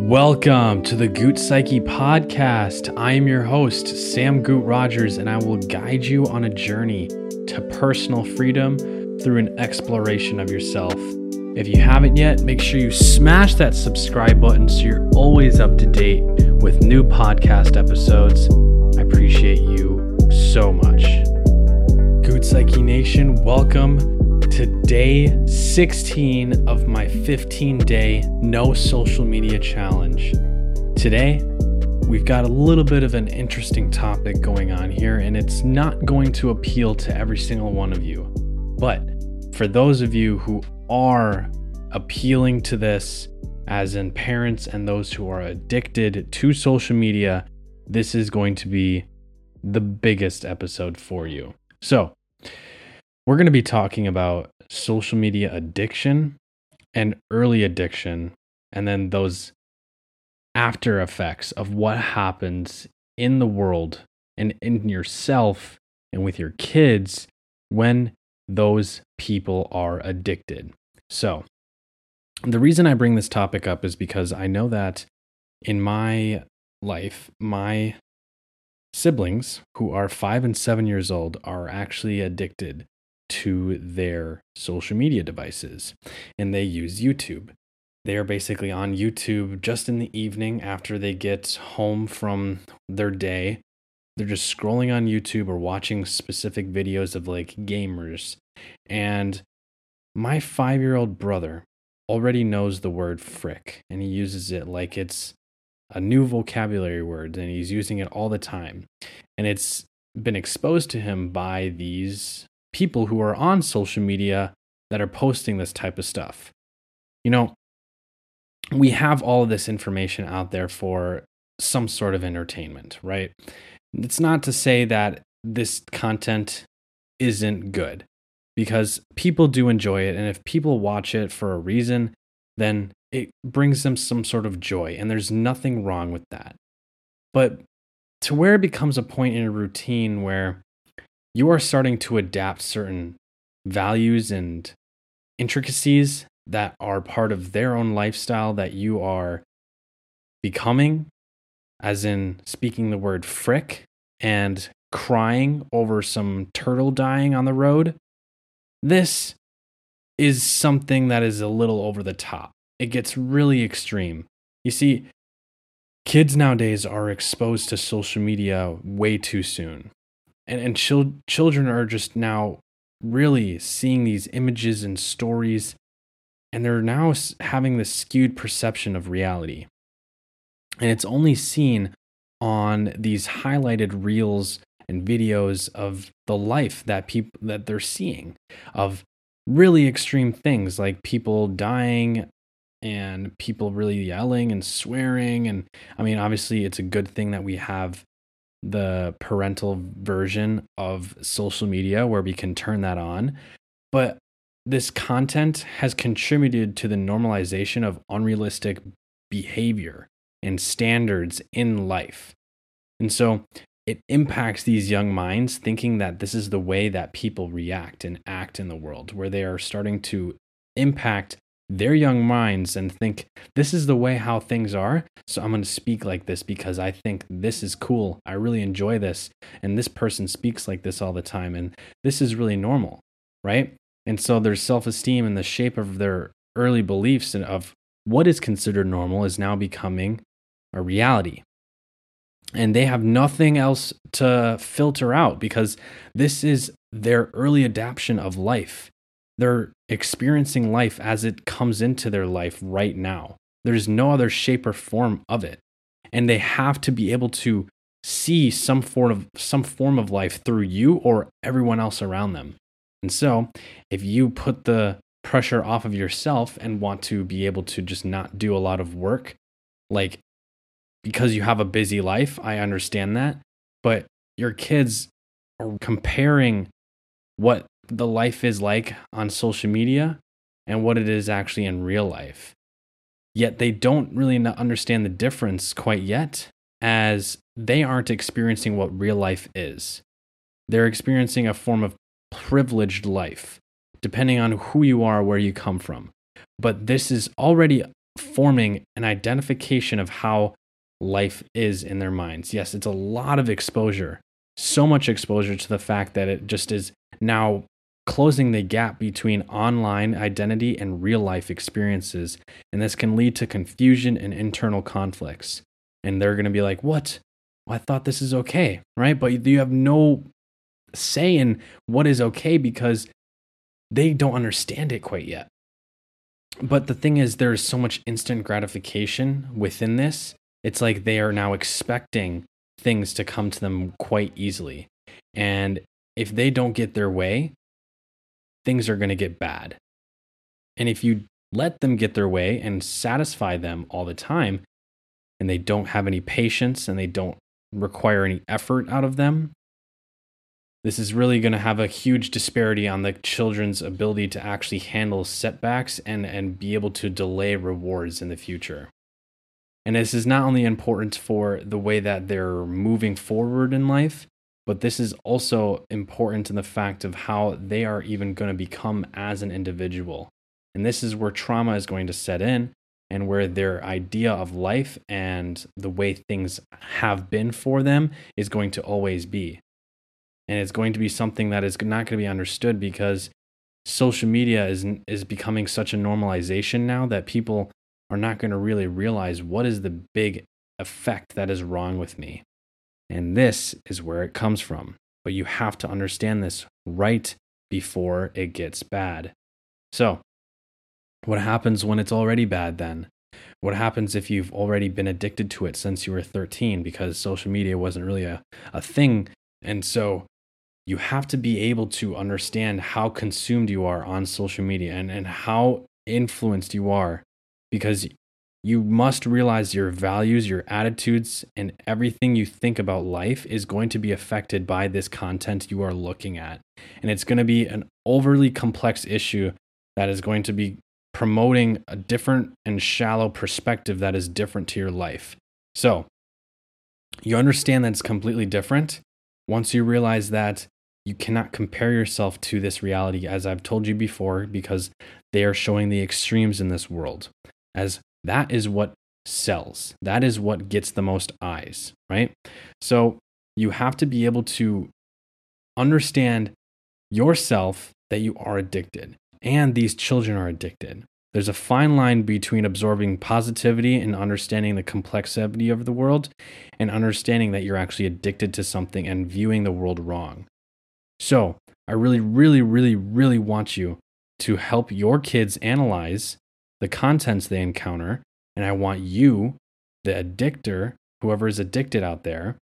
Welcome to the Goot Psyche podcast. I am your host, Sam Goot Rogers, and I will guide you on a journey to personal freedom through an exploration of yourself. If you haven't yet, make sure you smash that subscribe button so you're always up to date with new podcast episodes. I appreciate you so much. Goot Psyche Nation, welcome to day 16 of my 15 day no social media challenge. Today, we've got a little bit of an interesting topic going on here, and it's not going to appeal to every single one of you. But for those of you who are appealing to this, as in parents and those who are addicted to social media, this is going to be the biggest episode for you. So, we're going to be talking about social media addiction and early addiction, and then those after effects of what happens in the world and in yourself and with your kids when those people are addicted. So, the reason I bring this topic up is because I know that in my life, my siblings who are five and seven years old are actually addicted to their social media devices and they use YouTube. They are basically on YouTube just in the evening after they get home from their day. They're just scrolling on YouTube or watching specific videos of like gamers. And my five year old brother already knows the word frick and he uses it like it's a new vocabulary word and he's using it all the time. And it's been exposed to him by these people who are on social media that are posting this type of stuff. You know, we have all of this information out there for some sort of entertainment, right? It's not to say that this content isn't good because people do enjoy it. And if people watch it for a reason, then it brings them some sort of joy. And there's nothing wrong with that. But to where it becomes a point in a routine where you are starting to adapt certain values and intricacies that are part of their own lifestyle that you are becoming, as in speaking the word frick and crying over some turtle dying on the road. This is something that is a little over the top. It gets really extreme. You see, kids nowadays are exposed to social media way too soon and and chil- children are just now really seeing these images and stories and they're now having this skewed perception of reality. And it's only seen on these highlighted reels and videos of the life that people that they're seeing of really extreme things like people dying and people really yelling and swearing. And i mean obviously it's a good thing that we have the parental version of social media where we can turn that on. But this content has contributed to the normalization of unrealistic behavior and standards in life. And so it impacts these young minds thinking that this is the way that people react and act in the world, where they are starting to impact their young minds and think this is the way how things are so i'm going to speak like this because i think this is cool. I really enjoy this and this person speaks like this all the time and this is really normal right? And so their self-esteem and the shape of their early beliefs and of what is considered normal is now becoming a reality. And they have nothing else to filter out because this is their early adaptation of life they're experiencing life as it comes into their life right now. There's no other shape or form of it. And they have to be able to see some form of some form of life through you or everyone else around them. And so, if you put the pressure off of yourself and want to be able to just not do a lot of work, like because you have a busy life, I understand that. But your kids are comparing what the life is like on social media and what it is actually in real life. Yet they don't really understand the difference quite yet, as they aren't experiencing what real life is. They're experiencing a form of privileged life, depending on who you are, where you come from. But this is already forming an identification of how life is in their minds. Yes, it's a lot of exposure, so much exposure to the fact that it just is now closing the gap between online identity and real life experiences. And this can lead to confusion and internal conflicts. And they're going to be like, What? I thought this is okay, right? But you have no say in what is okay because they don't understand it quite yet. But the thing is, there's so much instant gratification within this. It's like they are now expecting things to come to them quite easily. And if they don't get their way, things are going to get bad. And if you let them get their way and satisfy them all the time, and they don't have any patience and they don't require any effort out of them, this is really going to have a huge disparity on the children's ability to actually handle setbacks and, and be able to delay rewards in the future. And this is not only important for the way that they're moving forward in life, but this is also important in the fact of how they are even going to become as an individual. And this is where trauma is going to set in and where their idea of life and the way things have been for them is going to always be. And it's going to be something that is not going to be understood because social media is is becoming such a normalization now that people are not going to really realize what is the big effect that is wrong with me. And this is where it comes from. But you have to understand this right before it gets bad. So, what happens when it's already bad then? What happens if you've already been addicted to it since you were 13 because social media wasn't really a, a thing? And so you have to be able to understand how consumed you are on social media and, and how influenced you are because you must realize your values, your attitudes, and everything you think about life is going to be affected by this content you are looking at. And it's going to be an overly complex issue that is going to be promoting a different and shallow perspective that is different to your life. So, you understand that it's completely different once you realize that you cannot compare yourself to this reality, as I've told you before, because they are showing the extremes in this world. As that is what sells. That is what gets the most eyes, right? So you have to be able to understand yourself that you are addicted and these children are addicted. There's a fine line between absorbing positivity and understanding the complexity of the world and understanding that you're actually addicted to something and viewing the world wrong. So, I really, really, really, really want you to help your kids analyze the contents they encounter. And I want you, the addictor, whoever is addicted out there,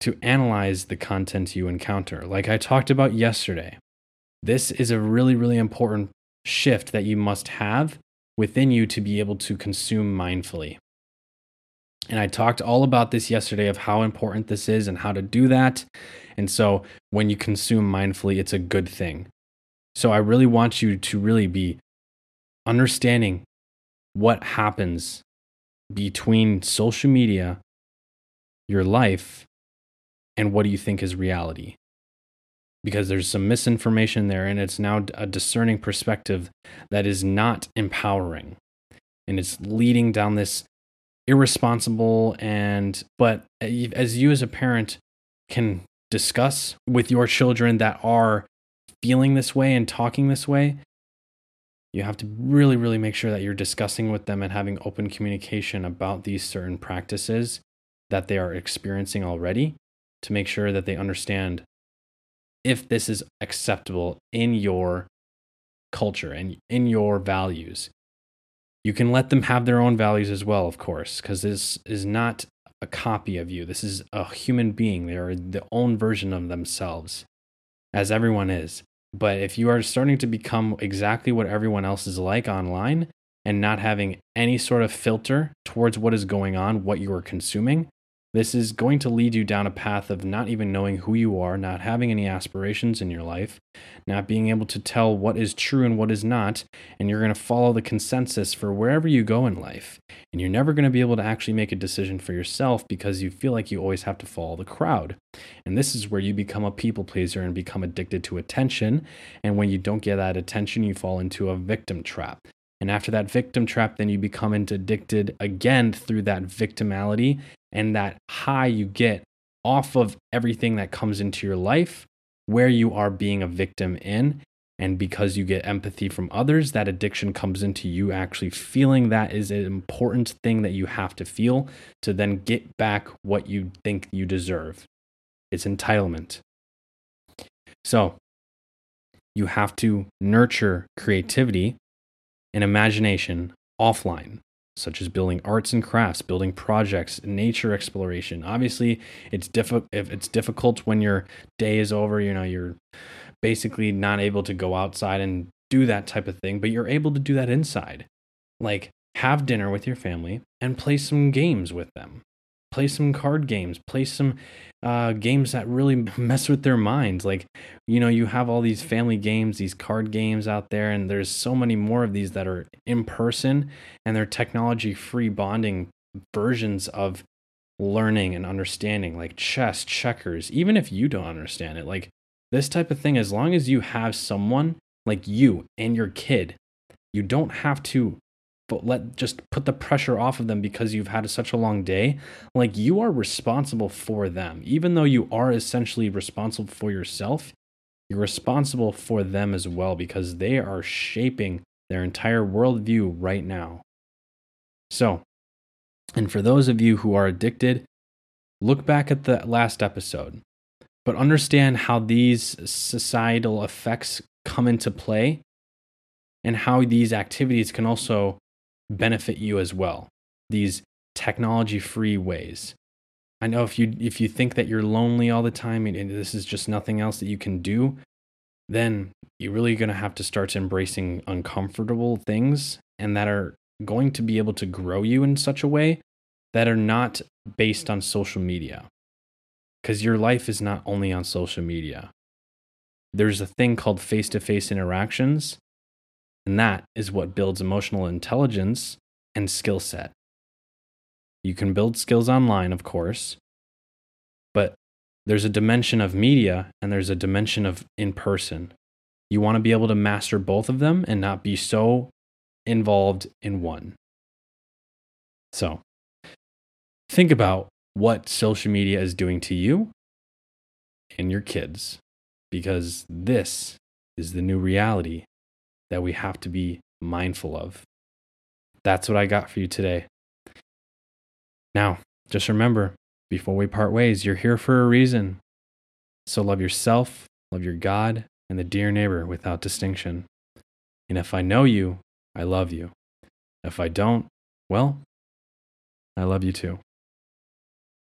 to analyze the content you encounter. Like I talked about yesterday, this is a really, really important shift that you must have within you to be able to consume mindfully. And I talked all about this yesterday of how important this is and how to do that. And so when you consume mindfully, it's a good thing. So I really want you to really be understanding what happens between social media, your life, and what do you think is reality. Because there's some misinformation there, and it's now a discerning perspective that is not empowering. And it's leading down this irresponsible and, but as you as a parent can discuss with your children that are feeling this way and talking this way, you have to really, really make sure that you're discussing with them and having open communication about these certain practices that they are experiencing already to make sure that they understand if this is acceptable in your culture and in your values. You can let them have their own values as well, of course, because this is not a copy of you. This is a human being. They are the own version of themselves, as everyone is. But if you are starting to become exactly what everyone else is like online and not having any sort of filter towards what is going on, what you are consuming, this is going to lead you down a path of not even knowing who you are, not having any aspirations in your life, not being able to tell what is true and what is not, and you're going to follow the consensus for wherever you go in life. And you're never going to be able to actually make a decision for yourself because you feel like you always have to follow the crowd. And this is where you become a people pleaser and become addicted to attention. And when you don't get that attention, you fall into a victim trap. And after that victim trap, then you become addicted again through that victimality and that high you get off of everything that comes into your life where you are being a victim in. And because you get empathy from others, that addiction comes into you actually feeling that is an important thing that you have to feel to then get back what you think you deserve. It's entitlement. So you have to nurture creativity and imagination offline such as building arts and crafts, building projects, nature exploration. Obviously, it's difficult if it's difficult when your day is over, you know, you're basically not able to go outside and do that type of thing, but you're able to do that inside. Like have dinner with your family and play some games with them play some card games, play some uh, games that really mess with their minds. Like, you know, you have all these family games, these card games out there, and there's so many more of these that are in person and they're technology free bonding versions of learning and understanding, like chess, checkers, even if you don't understand it. Like, this type of thing, as long as you have someone like you and your kid, you don't have to but let just put the pressure off of them because you've had such a long day. Like you are responsible for them. Even though you are essentially responsible for yourself you're responsible for them as well because they are shaping their entire worldview right now. So and for those of you who are addicted look back at the last episode but understand how these societal effects come into play and how these activities can also benefit you as well. These technology free ways. I know if you if you think that you're lonely all the time and this is just nothing else that you can do, then you're really going to have to start embracing uncomfortable things and that are going to be able to grow you in such a way that are not based on social media. Cuz your life is not only on social media. There's a thing called face-to-face interactions and that is what builds emotional intelligence and skill set. You can build skills online, of course, but there's a dimension of media and there's a dimension of in person. You want to be able to master both of them and not be so involved in one. So, think about what social media is doing to you and your kids, because this is the new reality that we have to be mindful of. That's what I got for you today. Now, just remember before we part ways, you're here for a reason. So love yourself, love your God, and the dear neighbor without distinction. And if I know you, I love you. If I don't, well, I love you too.